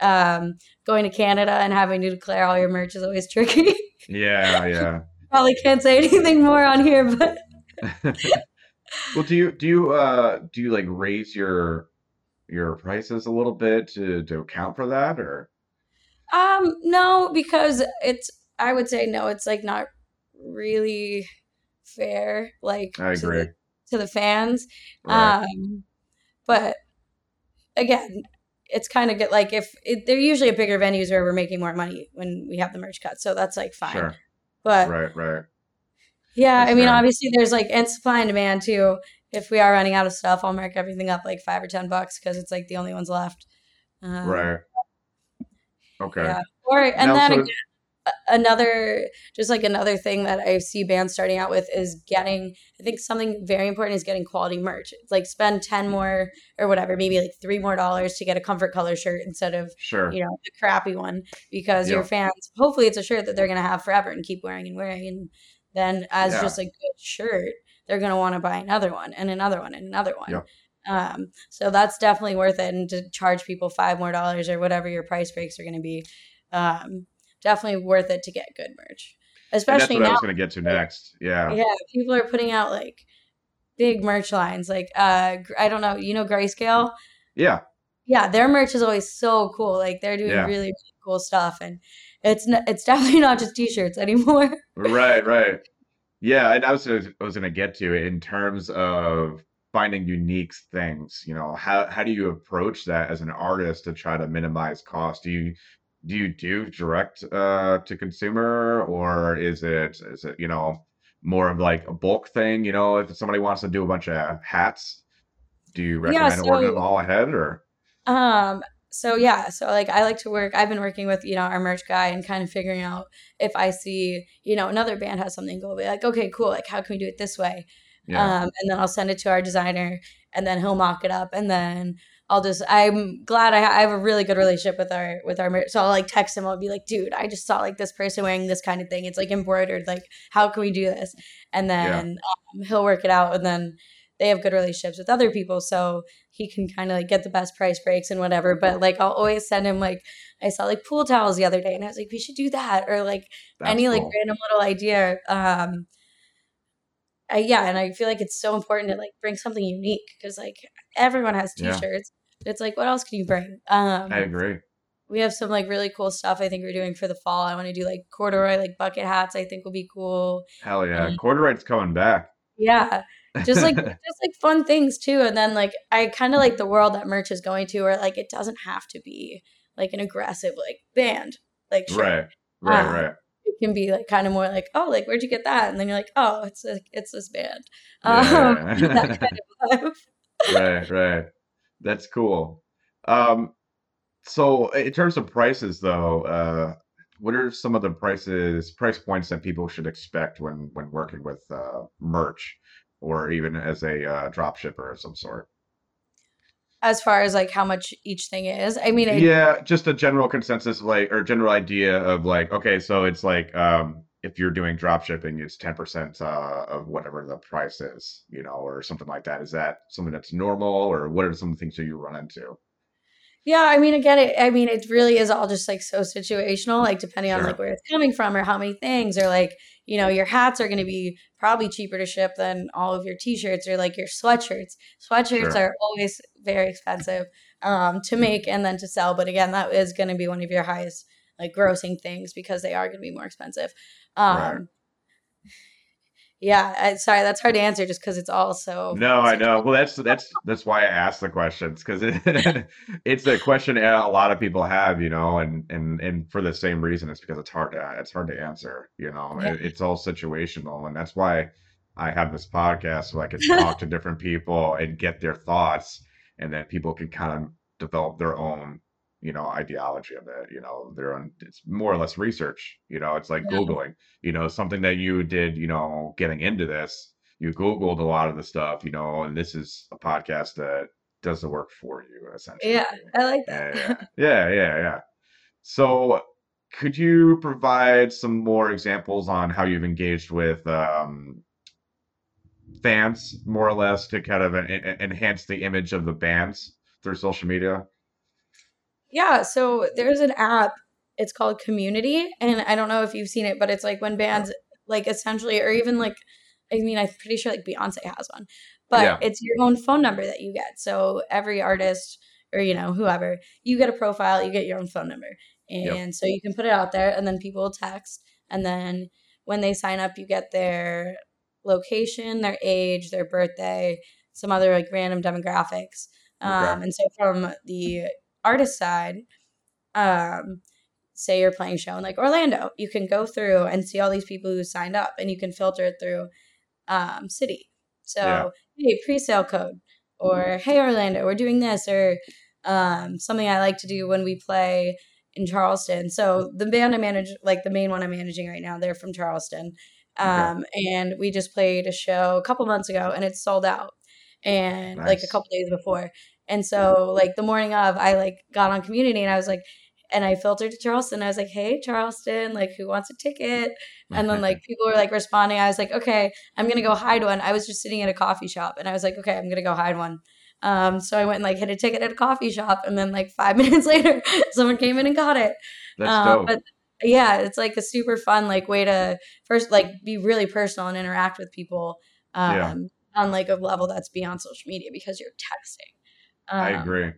Um, going to Canada and having to declare all your merch is always tricky. yeah yeah Probably can't say anything more on here, but well do you do you uh do you like raise your your prices a little bit to to account for that or um, no, because it's I would say no, it's like not really fair. Like I to the- agree to the fans. right Um, but again, it's kind of good. Like if it, they're usually at bigger venues where we're making more money when we have the merch cut, so that's like fine. sure But right right yeah, I mean, obviously there's like and supply and demand too. If we are running out of stuff, I'll mark everything up like five or ten bucks because it's like the only ones left. Um, right okay Yeah. Or and Now, then so- again, another just like another thing that I see bands starting out with is getting I think something very important is getting quality merch. It's like spend 10 more or whatever, maybe like 3 more dollars to get a comfort color shirt instead of, sure you know, the crappy one because your fans hopefully it's a shirt that they're going to have forever and keep wearing and wearing and then as Yeah. just a good shirt, they're going to want to buy another one and another one and another one. Yep. Um, so that's definitely worth it. And to charge people five more dollars or whatever your price breaks are going to be, um, definitely worth it to get good merch. and that's Especially what I now, was going to get to next yeah yeah, people are putting out like big merch lines. Like, uh, I don't know, you know, Grayscale. yeah Yeah, their merch is always so cool. Like, they're doing Yeah. really, really cool stuff, and it's n- it's definitely not just t-shirts anymore. Right, right. Yeah, and I was I was going to get to it in terms of finding unique things, you know, how how do you approach that as an artist to try to minimize cost? Do you do you do direct uh to consumer or is it is it, you know, more of like a bulk thing, you know, if somebody wants to do a bunch of hats, do you Yeah, recommend ordering them all ahead or Um, so yeah, so like I like to work, I've been working with, you know, our merch guy and kind of figuring out if I see, you know, another band has something cool, be like, okay, cool, like how can we do it this way? yeah, Um, and then I'll send it to our designer and then he'll mock it up and then I'll just I'm glad I, ha- I have a really good relationship with our with our merch. So I'll like text him, I'll be like, dude, I just saw like this person wearing this kind of thing. It's like embroidered, like how can we do this? And yeah, then um, he'll work it out and then they have good relationships with other people. So he can kind of like get the best price breaks and whatever. But like I'll always send him like I saw like pool towels the other day and I was like, we should do that or like that's any like cool. random little idea. Um I, yeah, and I feel like it's so important to like bring something unique because like everyone has t-shirts. It's like what else can you bring? um I Um agree. we have some like really cool stuff I think we're doing for the fall. I want to do like corduroy like bucket hats I think will be cool. Hell yeah. And Corduroy's coming back. yeah, just like just like fun things too. And then like I kind of like the world that merch is going to where like it doesn't have to be like an aggressive like band like shirt. Right, right, Um right. it can be like kind of more like, oh, like where'd you get that? And then you're like, oh, it's a, it's this band. Um, that kind of vibe. Right, right. That's cool. Um, so in terms of prices though, uh, what are some of the prices, price points that people should expect when when working with uh merch or even as a uh drop shipper of some sort? As far as like how much each thing is, I mean, it Yeah, just a general consensus like or general idea of like, okay, so it's like um if you're doing drop shipping, it's 10% uh of whatever the price is, you know, or something like that. Is that something that's normal or what are some things that you run into? Yeah, I mean, again, it, I mean, it really is all just like so situational, like depending on like where it's coming from or how many things, or like, you know, your hats are going to be probably cheaper to ship than all of your t-shirts or like your sweatshirts. Sweatshirts Sure. are always very expensive um, to make and then to sell. But again, that is going to be one of your highest like grossing things because they are going to be more expensive. Right. Yeah, I, sorry, that's hard to answer just because it's all so No, I know. Well, that's that's that's why I asked the questions because it, it's a question a lot of people have, you know, and and and for the same reason, it's because it's hard to it's hard to answer, you know. Yeah. It, it's all situational, and that's why I have this podcast so I can talk to different people and get their thoughts, and then people can kind of develop their own, you know, ideology of it, you know, their own. It's more or less research, you know. It's like Yeah. Googling, you know, something that you did, you know, getting into this you googled a lot of the stuff you know and this is a podcast that does the work for you essentially Yeah, I like that. yeah yeah yeah yeah so could you provide some more examples on how you've engaged with um, fans more or less to kind of en- en- enhance the image of the bands through social media Yeah, so there's an app. It's called Community, and I don't know if you've seen it, but it's like when bands like essentially, or even like, I mean, I'm pretty sure like Beyonce has one, but yeah it's your own phone number that you get. So every artist or you know whoever, you get a profile, you get your own phone number, yep and so you can put it out there, and then people will text, and then when they sign up, you get their location, their age, their birthday, some other like random demographics. okay Um, and so from the artist side, um, say you're playing a show in like Orlando, you can go through and see all these people who signed up and you can filter it through um, city. yeah So, hey, pre sale code, or hey, Orlando, we're doing this, or um, something I like to do when we play in Charleston. So, the band I manage, like the main one I'm managing right now, they're from Charleston. okay Um, and we just played a show a couple months ago and it's sold out and like a couple days before. And so like the morning of I like got on community and I was like and I filtered to Charleston. I was like, "Hey Charleston, like who wants a ticket?" And then like people were like responding. I was like, "Okay, I'm going to go hide one." I was just sitting at a coffee shop and I was like, "Okay, I'm going to go hide one." Um so I went and like hit a ticket at a coffee shop and then like 5 minutes later someone came in and got it. that's Um dope but yeah, it's like a super fun like way to first like be really personal and interact with people yeah um on like a level that's beyond social media because you're texting. I Um agree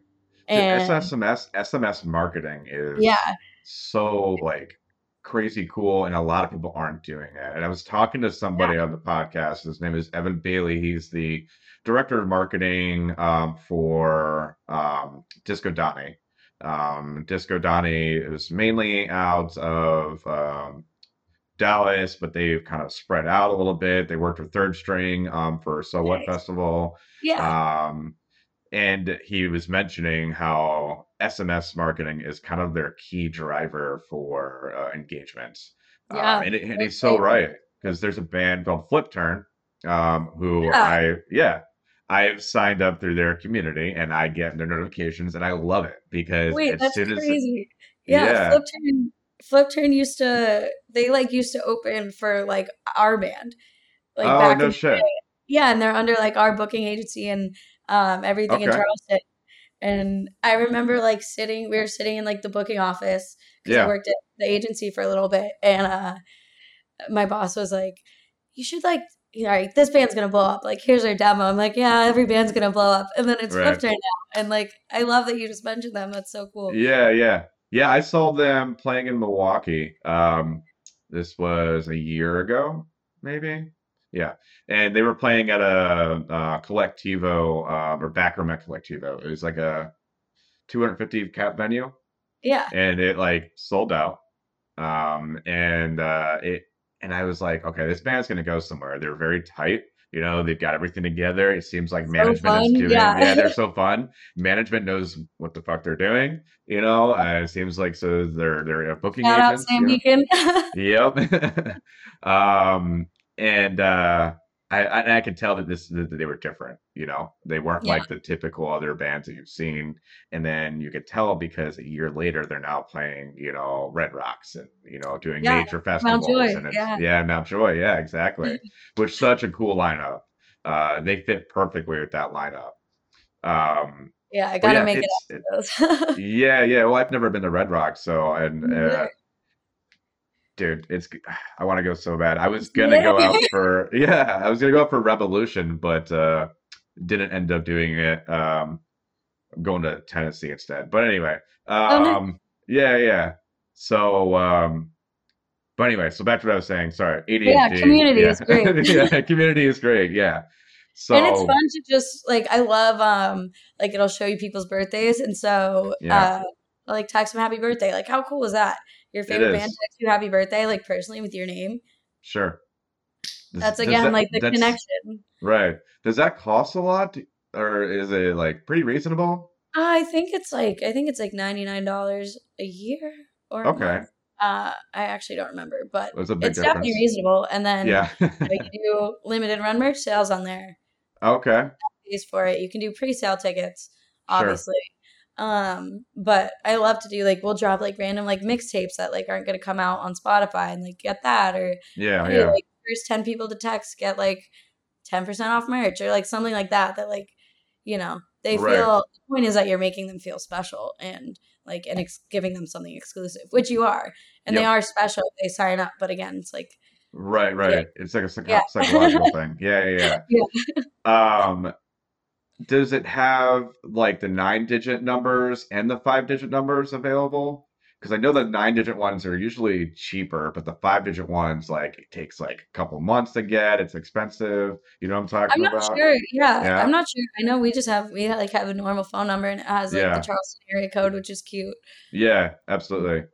the and sms sms marketing is yeah, so like crazy cool, and a lot of people aren't doing it. And I was talking to somebody on the podcast. His name is Evan Bailey. He's the director of marketing um, for um, Disco Donnie. Um, Disco Donnie is mainly out of um, Dallas, but they've kind of spread out a little bit. They worked with Third String um, for So What Nice. Festival. Yeah. Um, and he was mentioning how SMS marketing is kind of their key driver for uh, engagement. Um, Yeah. and, it, and he's so right because there's a band called Flip Turn, um, who Yeah. I yeah I've signed up through their community and I get their notifications and I love it because Wait, as that's soon as crazy. Yeah, yeah Flip Turn Flip Turn used to they like used to open for like our band. Like oh back no in shit yeah, and they're under like our booking agency and um everything in Charleston. And I remember like sitting we were sitting in like the booking office because I worked at the agency for a little bit and uh my boss was like, You should like you know, like, this band's gonna blow up. Like, here's our demo. I'm like, yeah, every band's gonna blow up. And then it's Flip right now. And like, I love that you just mentioned them. That's so cool. yeah yeah yeah I saw them playing in Milwaukee. Um, this was a year ago maybe Yeah, and they were playing at a, uh Colectivo um, or Backroom at Colectivo. It was like a 250 cap venue, Yeah. and it like sold out. Um, and uh, it and I was like, okay, this band's gonna go somewhere. They're very tight. You know, they've got everything together. It seems like So management is doing. Yeah. Yeah, they're so fun. Management knows what the fuck they're doing. You know, uh, it seems like so they're they're a booking Shout out. Sam You know, Yep. um, and uh, I, I I could tell that this that they were different. You know, they weren't yeah. like the typical other bands that you've seen. And then you could tell because a year later they're now playing, you know, Red Rocks and you know doing Yeah. major festivals. And it's Yeah. yeah, Mount Joy. Yeah, exactly. Which such a cool lineup. Uh, they fit perfectly with that lineup. Um, Yeah. I gotta yeah, make it it, yeah, yeah. Well, I've never been to Red Rocks, so and uh. Dude, it's I want to go so bad. I was gonna go out for yeah, I was gonna go out for Revolution, but uh didn't end up doing it. Um I'm going to Tennessee instead. But anyway, Oh no. um yeah, yeah. So um but anyway, so back to what I was saying. Sorry, But yeah, community Yeah. is great. yeah, community is great. Yeah. And it's fun to just like I love um like it'll show you people's birthdays and so yeah, uh I'll, like text them happy birthday. Like how cool is that? Your favorite band is. texts you happy birthday, like personally with your name. Sure. Does, That's again that like the connection. right. Does that cost a lot? Or is it like pretty reasonable? I think it's like I think it's like ninety nine dollars a year or Okay. Uh I actually don't remember, but There's a big it's definitely reasonable. And then Yeah. you, do limited run merch sales on there. Okay. Pays for it. You can do pre sale tickets, Sure. Um, but I love to do like we'll drop like random like mixtapes that like aren't gonna come out on Spotify and like get that or Yeah, hey, yeah. like first ten people to text get like ten percent off merch or like something like that that like you know they Right. feel the point is that you're making them feel special and like and ex- giving them something exclusive which you are and they are special if they sign up but again it's like Right, yeah right. It's like a psycho yeah psychological thing. Yeah, yeah, yeah yeah. Um, does it have like the nine digit numbers and the five digit numbers available? Because I know the nine digit ones are usually cheaper, but the five digit ones, like, it takes like a couple months to get. It's expensive. You know what I'm talking about? I'm not about? sure. Yeah, Yeah. I'm not sure. I know we just have we like have a normal phone number and it has like the Charleston area code, which is cute. Yeah, absolutely.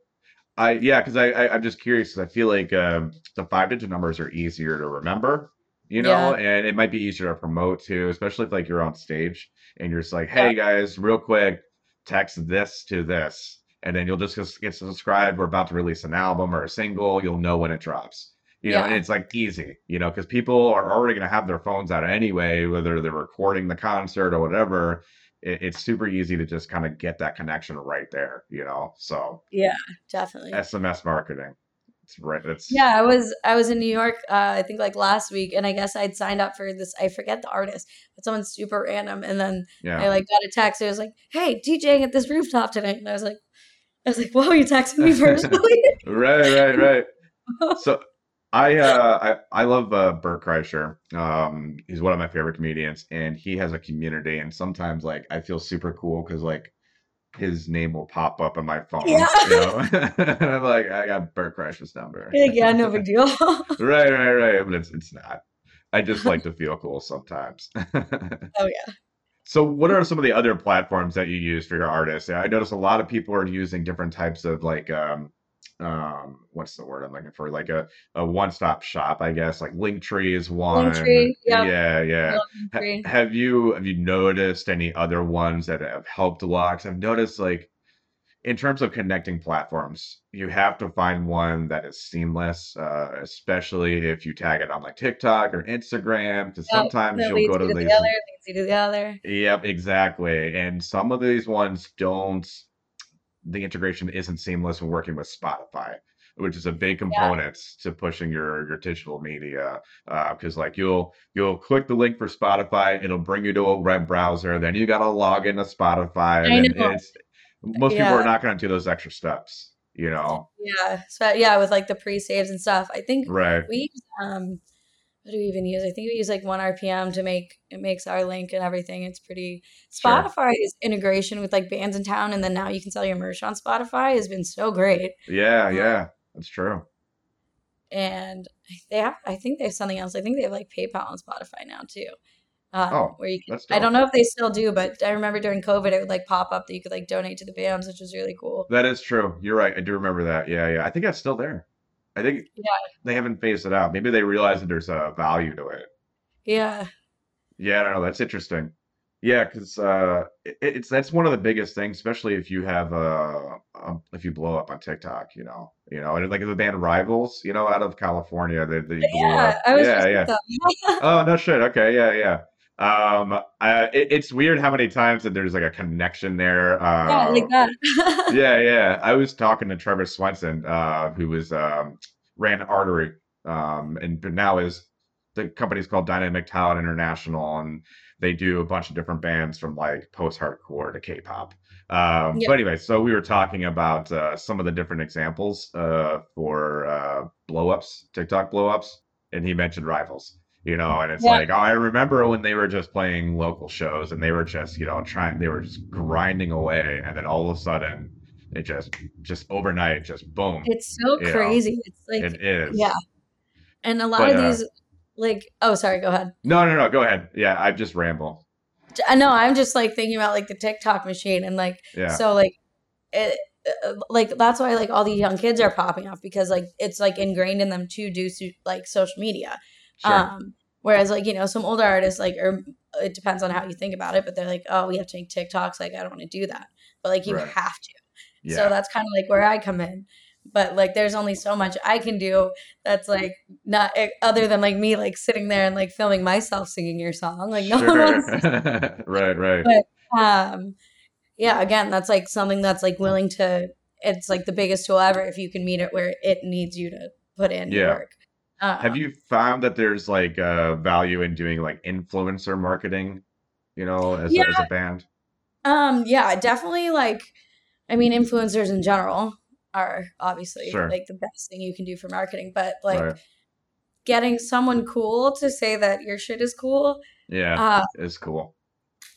I yeah, because I, I I'm just curious 'cause I feel like um, the five digit numbers are easier to remember, you know, Yeah, and it might be easier to promote too, especially if like you're on stage and you're just like, yeah, hey guys, real quick, text this to this, and then you'll just get subscribed. We're about to release an album or a single. You'll know when it drops, you know, and it's like easy, you know, because people are already gonna have their phones out anyway, whether they're recording the concert or whatever. It, it's super easy to just kind of get that connection right there, you know. So. yeah, definitely. SMS marketing. It's right. It's Yeah, I was I was in New York, uh, I think like last week, and I guess I'd signed up for this. I forget the artist, but someone super random. And then I like got a text. It was like, "Hey, DJing at this rooftop tonight," and I was like, "I was like, whoa, you texting me personally?" right, right, right. So I uh I I love uh Bert Kreischer. Um he's one of my favorite comedians and he has a community and sometimes like I feel super cool because like his name will pop up on my phone. Yeah. You know? and I'm like, I got Bert Kreischer's number. Like, yeah, no big deal. right, right, right. But it's it's not. I just like to feel cool sometimes. oh yeah. So, what are some of the other platforms that you use for your artists? I notice a lot of people are using different types of like, um, um, what's the word I'm looking for? Like a, a one-stop shop, I guess. Like Linktree is one. Linktree, yep. Yeah, yeah. Ha- Linktree. have you have you noticed any other ones that have helped a lot? 'Cause I've noticed like in terms of connecting platforms, you have to find one that is seamless, uh, especially if you tag it on like TikTok or Instagram, because Yep. sometimes you'll go to to the other, leads you to the other. Yep, exactly. And some of these ones don't, the integration isn't seamless when working with Spotify, which is a big Yeah. component to pushing your your digital media. Uh, because like you'll you'll click the link for Spotify, it'll bring you to a web browser, then you gotta log into Spotify, and it's most people are not gonna do those extra steps, you know? Yeah. So yeah, with like the pre-saves and stuff. I think Right. we um what do we even use? I think we use like ONErpm to make it makes our link and everything. It's pretty Sure. Spotify's integration with like Bandsintown and then now you can sell your merch on Spotify has been so great. Yeah, Um, yeah, that's true. and they have I think they have something else. I think they have like PayPal on Spotify now too. Um, Oh, where you can I don't know if they still do, but I remember during COVID it would like pop up that you could like donate to the bands, which was really cool. That is true. You're right. I do remember that. Yeah, yeah. I think that's still there. I think Yeah. they haven't phased it out. Maybe they realize that there's a value to it. Yeah. Yeah, I don't know. That's interesting. Yeah, because uh, it, it's that's one of the biggest things, especially if you have uh, um, if you blow up on TikTok, you know, you know, and like the band Rivals, you know, out of California, they they blew Yeah, up. Yeah, yeah. Oh no shit. Okay, yeah, yeah. Um, I, it, it's weird how many times that there's like a connection there. yeah, Uh, like that. yeah, yeah. I was talking to Trevor Swenson, uh, who was um, ran Artery, um, and now is the company's called Dynamic Talent International, and they do a bunch of different bands from like post-hardcore to K-pop. Um, Yeah. but anyway, so we were talking about uh, some of the different examples uh, for uh, blow-ups, TikTok blow-ups, and he mentioned Rivals. You know, and it's Yeah. like, oh, I remember when they were just playing local shows and they were just, you know, trying, they were just grinding away, and then all of a sudden, it just, just overnight, just boom, It's so you know, crazy. It's like it is. yeah. And a lot But of uh, these like oh sorry, go ahead. no, no, no, go ahead. Yeah, I just ramble. I know I'm just like thinking about like the TikTok machine and like Yeah, so like it uh, like that's why like all these young kids are popping off because like it's like ingrained in them to do so, like social media. Sure. Um whereas like you know some older artists like or it depends on how you think about it but they're like oh we have to make TikToks like I don't want to do that. But like you Right. have to. yeah, So that's kind of like where I come in. But like there's only so much I can do that's like not eh, other than like me like sitting there and like filming myself singing your song. Like no one sure. wants right, right. But- um yeah, again, that's like something that's like willing to it's like the biggest tool ever if you can meet it where it needs you to put in Yeah. work. Uh, Have you found that there's like uh, value in doing like influencer marketing, you know, as, Yeah. a, as a band? Um, yeah, definitely like I mean influencers in general are obviously Sure. like the best thing you can do for marketing, but like Right. getting someone cool to say that your shit is cool Yeah, uh it's cool.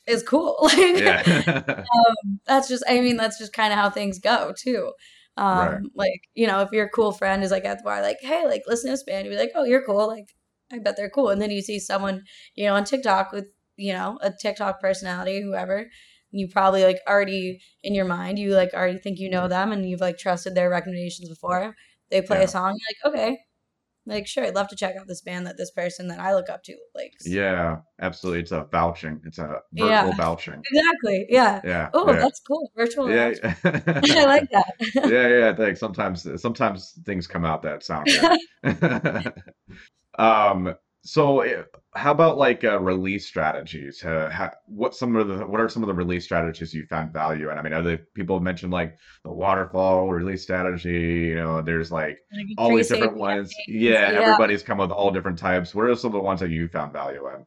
is cool. Like Yeah. um, that's just I mean that's just kind of how things go too. Um Right. like, you know, if your cool friend is like at the bar like, "Hey, like listen to this band." You'd be like, "Oh, you're cool." Like, I bet they're cool. And then you see someone, you know, on TikTok with, you know, a TikTok personality, whoever, you probably like already in your mind, you like already think you know them and you've like trusted their recommendations before. They play Yeah. a song, you're like, "Okay." Like, sure, I'd love to check out this band that this person that I look up to likes. yeah, absolutely. It's a vouching. It's a virtual Yeah. vouching. Exactly. Yeah. Yeah. Oh, yeah. that's cool. Virtual. yeah. I like that. yeah, yeah. Thanks. Sometimes, sometimes things come out that sound good. um. So, eh, how about like uh, release strategies? Uh, ha what some of the what are some of the release strategies you found value in? I mean, other people have mentioned like the waterfall release strategy. You know, there's like all these different ones. Yeah. everybody's come with all different types. What are some of the ones that you found value in?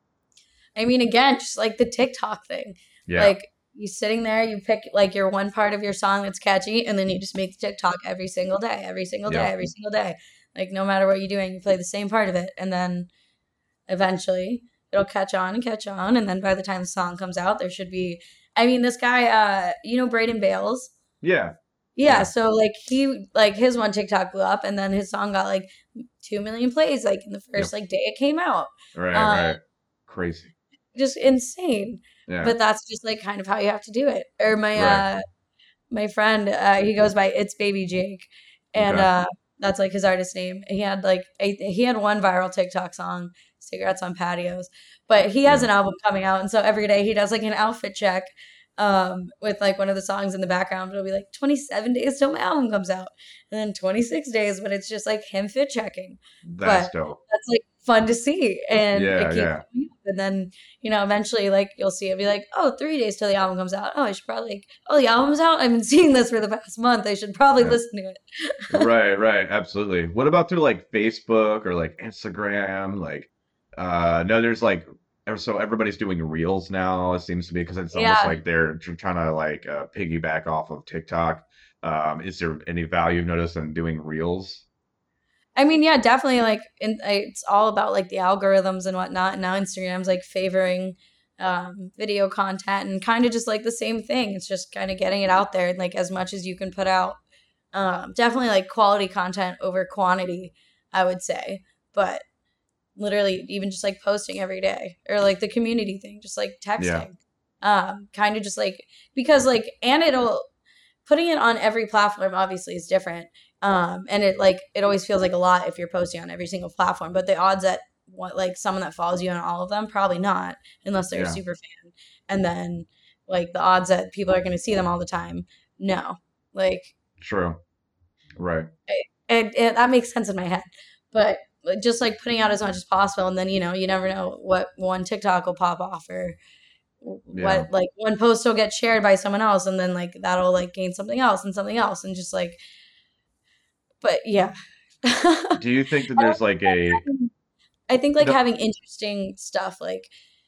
I mean, again, just like the TikTok thing. Yeah. Like you sitting there, you pick like your one part of your song that's catchy, and then you just make the TikTok every single day, every single day, Yeah. every single day. Like no matter what you're doing, you play the same part of it, and then eventually it'll catch on and catch on, and then by the time the song comes out, there should be I mean, this guy, uh, you know, Braden Bales. Yeah. Yeah, yeah, so like he like his one TikTok blew up, and then his song got like two million plays like in the first yep. like day it came out. Right, um, right, crazy, just insane. Yeah. But that's just like kind of how you have to do it. Or my right. uh my friend, uh, he goes by It's Baby Jake, and okay. uh, that's like his artist name. He had like a, he had one viral TikTok song, "Cigarettes on Patios," but he has yeah. an album coming out, and so every day he does like an outfit check um, with like one of the songs in the background. It'll be like 27 days till my album comes out, and then 26 days, but it's just like him fit checking. That's but dope. That's like fun to see, and yeah, yeah. And then you know, eventually, like you'll see it be like, oh, three days till the album comes out. Oh, I should probably, like, oh, the album's out. I've been seeing this for the past month. I should probably yeah. listen to it. right, right, absolutely. What about through like Facebook or like Instagram? Like, uh, no, there's like so everybody's doing reels now. It seems to be because it's almost like they're trying to like uh, piggyback off of TikTok. Um, is there any value noticed in doing reels? I mean, yeah, definitely. Like, in, it's all about like the algorithms and whatnot. And now Instagram's like favoring um, video content and kind of just like the same thing. It's just kind of getting it out there and like as much as you can put out. Um, definitely like quality content over quantity, I would say. But literally even just like posting every day or like the community thing, just like texting. Yeah. Um, kind of just like because like and it'll putting it on every platform obviously is different. Um, and it like it always feels like a lot if you're posting on every single platform, but the odds that what like someone that follows you on all of them probably not unless they're yeah. a super fan. And then like the odds that people are going to see them all the time, no. Like true, right? It, it, it, that makes sense in my head, but just like putting out as much as possible and then you know you never know what one tiktok will pop off or yeah. what like one post will get shared by someone else and then like that'll like gain something else and something else and just like but yeah do you think that there's like a i think like no. having interesting stuff like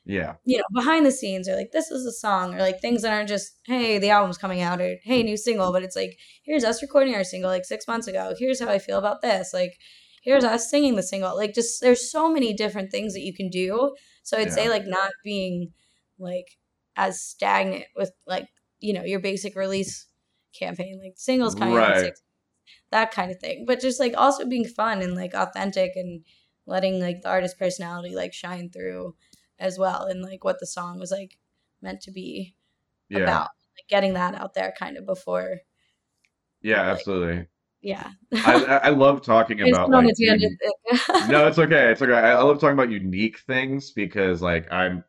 yeah you know behind the scenes or like this is a song or like things that aren't just hey the album's coming out or hey new single but it's like here's us recording our single like six months ago here's how i feel about this like here's us singing the single. Like just there's so many different things that you can do. So I'd yeah. say like not being like as stagnant with like, you know, your basic release campaign, like singles coming right. out six that kind of thing. But just like also being fun and like authentic and letting like the artist personality like shine through as well and like what the song was like meant to be yeah. about. Like getting that out there kind of before. Yeah, like, absolutely yeah. I, I love talking about like, unique, no, it's okay. It's okay. I, I love talking about unique things because like I'm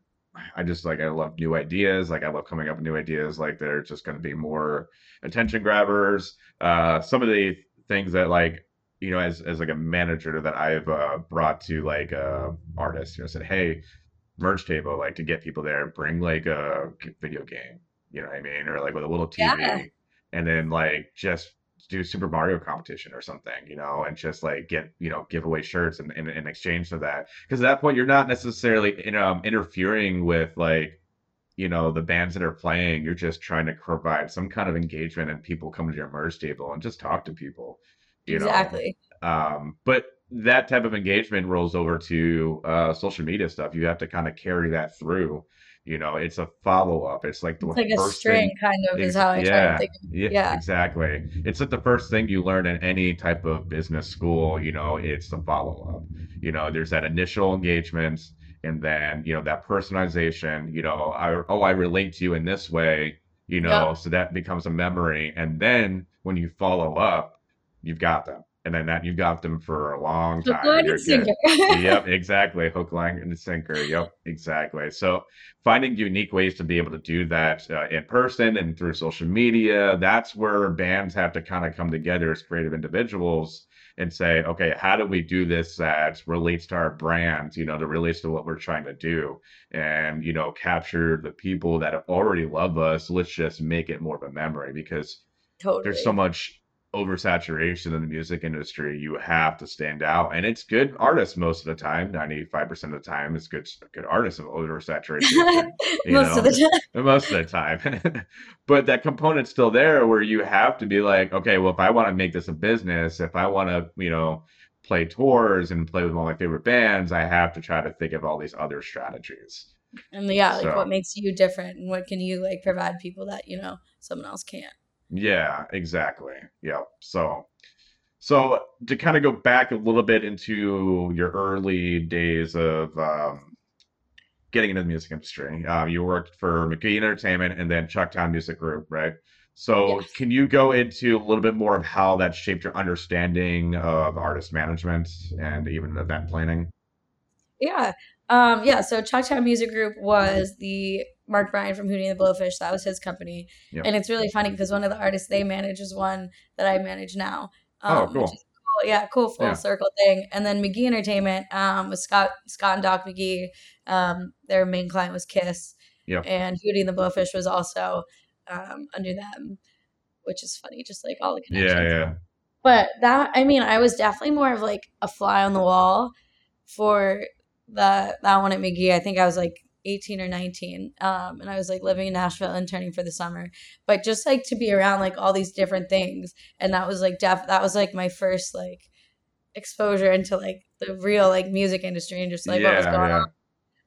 I just like I love new ideas. Like I love coming up with new ideas. Like they're just going to be more attention grabbers. Uh, some of the things that like you know as as like a manager that I've uh, brought to like uh, artists, you know, said, hey, merch table, like to get people there, bring like a video game. You know what I mean? Or like with a little TV. Yeah. And then like just do Super Mario competition or something, you know, and just like get, you know, give away shirts in, in, in exchange for that. Because at that point, you're not necessarily in, um, interfering with like, you know, the bands that are playing. You're just trying to provide some kind of engagement and people come to your merge table and just talk to people, you exactly. know. Um, but that type of engagement rolls over to uh, social media stuff. You have to kind of carry that through you know it's a follow-up. It's like the it's like first a string thing, kind of is how i yeah, try to think of, yeah, yeah. exactly. It's like the first thing you learn in any type of business school you know it's the follow-up. You know there's that initial engagement and then you know that personalization you know I, oh i relate to you in this way you know yep. so that becomes a memory. And then when you follow up you've got them and then that you've got them for a long time. Hook, line, and sinker. yep, exactly. Hook, line, and sinker. Yep, exactly. So finding unique ways to be able to do that uh, in person and through social media, that's where bands have to kind of come together as creative individuals and say, okay, how do we do this that relates to our brand, you know, that relates to what we're trying to do and, you know, capture the people that already love us. Let's just make it more of a memory because totally. there's so much oversaturation in the music industry, you have to stand out. And it's good artists most of the time. Ninety five percent of the time, it's good good artists of oversaturation. most know, of the time. Most of the time. but that component's still there where you have to be like, okay, well, if I want to make this a business, if I want to, you know, play tours and play with all my favorite bands, I have to try to think of all these other strategies. And yeah, like what makes you different and what can you like provide people that, you know, someone else can't. Yeah, exactly. Yeah. So so to kind of go back a little bit into your early days of um, getting into the music industry, uh, you worked for McGhee Entertainment and then Chucktown Music Group, right? So Yes. can you go into a little bit more of how that shaped your understanding of artist management and even event planning? Yeah. Um, yeah, so Chucktown Music Group was the Mark Bryan from Hootie and the Blowfish. That was his company. Yep. And it's really funny because one of the artists they manage is one that I manage now. Oh, Um, which cool. cool. Yeah, cool full Yeah. circle thing. And then McGhee Entertainment um, was Scott Scott and Doc McGhee. Um, their main client was Kiss. Yep. And Hootie and the Blowfish was also um, under them, which is funny, just like all the connections. Yeah, yeah. But that, I mean, I was definitely more of like a fly on the wall for the that one at McGhee. I think I was like 18 or 19. Um, and I was like living in Nashville interning for the summer. But just like to be around like all these different things. And that was like def that was like my first like exposure into like the real like music industry and just like what was going yeah. on.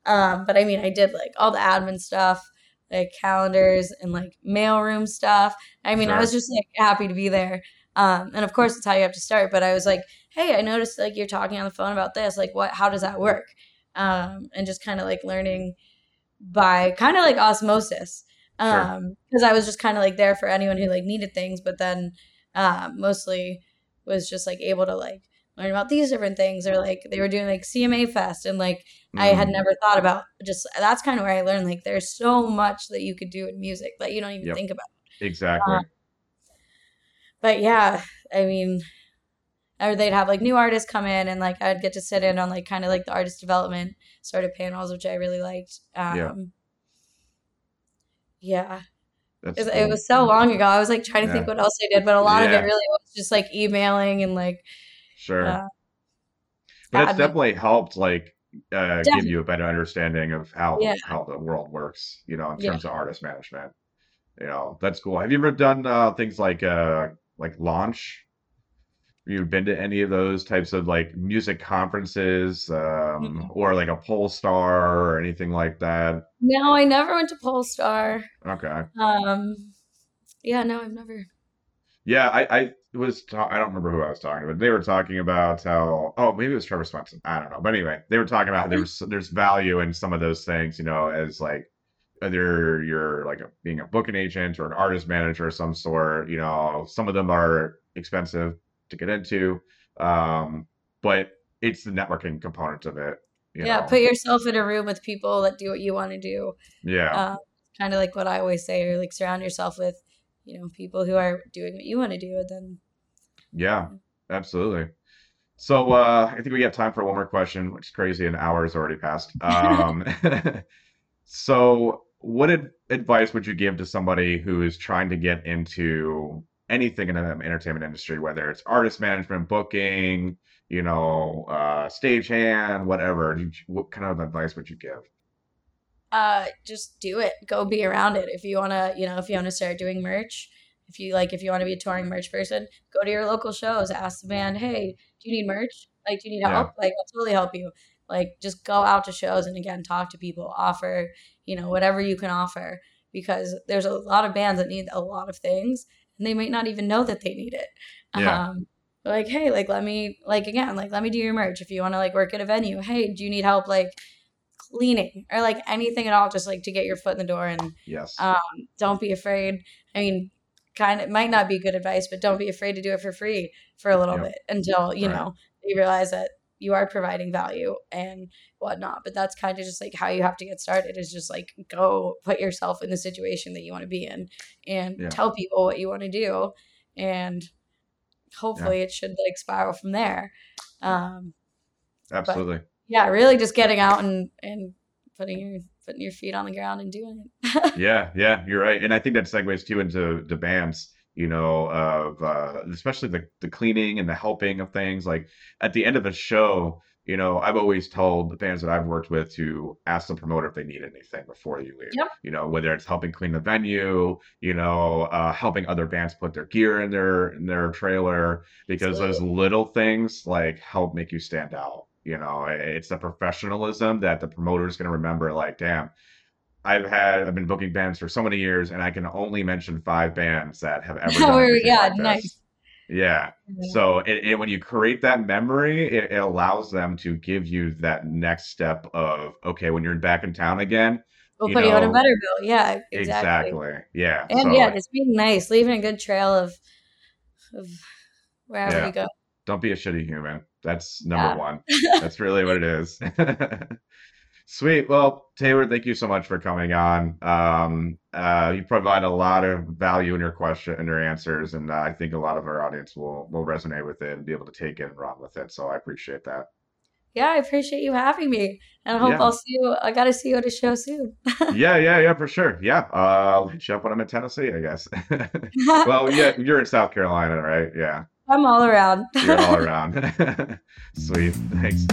Um, but I mean I did like all the admin stuff, like calendars and like mailroom stuff. I mean, I was just like happy to be there. Um, and of course, it's how you have to start. But I was like, hey, I noticed like you're talking on the phone about this. Like, what? How does that work? Um, and just kind of like learning by kind of like osmosis. Sure. Um, because I was just kind of like there for anyone who like needed things, but then um, mostly was just like able to like learn about these different things or like they were doing like CMA Fest and like I had Mm, never thought about just that's kind of where I learned like there's so much that you could do in music that you don't even yep, think about. exactly. but yeah, I mean, or they'd have like new artists come in and like I'd get to sit in on like kind of like the artist development sort of panels, which I really liked. Yeah, Um, yeah, that's it, cool. was so long ago. I was like trying to think what else I did, but a lot of it really was just like emailing and like sure. uh, But it's definitely helped like uh give you a better understanding of how yeah, how the world works, you know, in yeah. terms of artist management. You know, that's cool. Have you ever done uh things like uh like launch? Have you been to any of those types of like music conferences, um, or like a Pollstar or anything like that? No, I never went to Pollstar. Okay. Um, yeah, no, I've never. Yeah, I, I was ta- I don't remember who I was talking to, but they were talking about how oh maybe it was Trevor Swenson. I don't know. But anyway, they were talking about there's there's value in some of those things, you know, as like whether you're like a, being a booking agent or an artist manager of some sort, you know, some of them are expensive to get into. Um, but it's the networking component of it, you Yeah, know. put yourself in a room with people that do what you want to do. Yeah, Um, kind of like what I always say, or like surround yourself with, you know, people who are doing what you want to do. And then, yeah, absolutely. So uh, I think we have time for one more question, which is crazy. An hour has already passed. Um, so what ad advice would you give to somebody who is trying to get into anything in the entertainment industry, whether it's artist management, booking, you know, uh, stagehand, whatever? What kind of advice would you give? uh, just do it. Go be around it. If you want to, you know, if you want to start doing merch, if you like, if you want to be a touring merch person, go to your local shows. Ask the band, hey, do you need merch? Like, do you need Yeah, help? Like, I'll totally help you. Like, just go out to shows and again, talk to people, offer, you know, whatever you can offer because there's a lot of bands that need a lot of things and they might not even know that they need it. yeah, Um, like, hey, like, let me, like, again, like, let me do your merch. If you want to, like, work at a venue, hey, do you need help, like, cleaning or, like, anything at all, just, like, to get your foot in the door and yes, um, don't be afraid. I mean, kind of might not be good advice, but don't be afraid to do it for free for a little yep, bit until, you right, know, you realize that you are providing value and whatnot. But that's kind of just like how you have to get started is just like go put yourself in the situation that you want to be in and yeah, tell people what you want to do. And yeah, hopefully it should like spiral from there. Um, absolutely. yeah, really just getting out and, and putting your putting your feet on the ground and doing it. Yeah, yeah, you're right. And I think that segues too into the bands, you know, of uh, especially the the cleaning and the helping of things. Like at the end of a show, you know, I've always told the bands that I've worked with to ask the promoter if they need anything before you leave. yep. You know, whether it's helping clean the venue, you know, uh, helping other bands put their gear in their in their trailer, because those little things like help make you stand out. You know, it's the professionalism that the promoter is going to remember. Like, damn, I've had I've been booking bands for so many years, and I can only mention five bands that have ever done anything yeah, like nice. Yeah. Yeah. So it, it, when you create that memory, it, it allows them to give you that next step of okay, when you're back in town again, We'll you put you on a better bill. Yeah, exactly. exactly. Yeah. And So yeah, just being nice, leaving a good trail of of wherever yeah, you go. don't be a shitty human. That's number Yeah. one. That's really what it is. Sweet. Well, Taylor, thank you so much for coming on. Um, uh, you provide a lot of value in your question and your answers, and uh, I think a lot of our audience will will resonate with it and be able to take it and run with it. So I appreciate that. Yeah, I appreciate you having me. And I hope Yeah. I'll see you. I gotta see you at a show soon. Yeah, yeah, yeah, for sure. Yeah. Uh, I'll hit you up when I'm in Tennessee, I guess. Well, yeah, you're in South Carolina, right? Yeah. I'm all around. You're all around. Sweet. Thanks.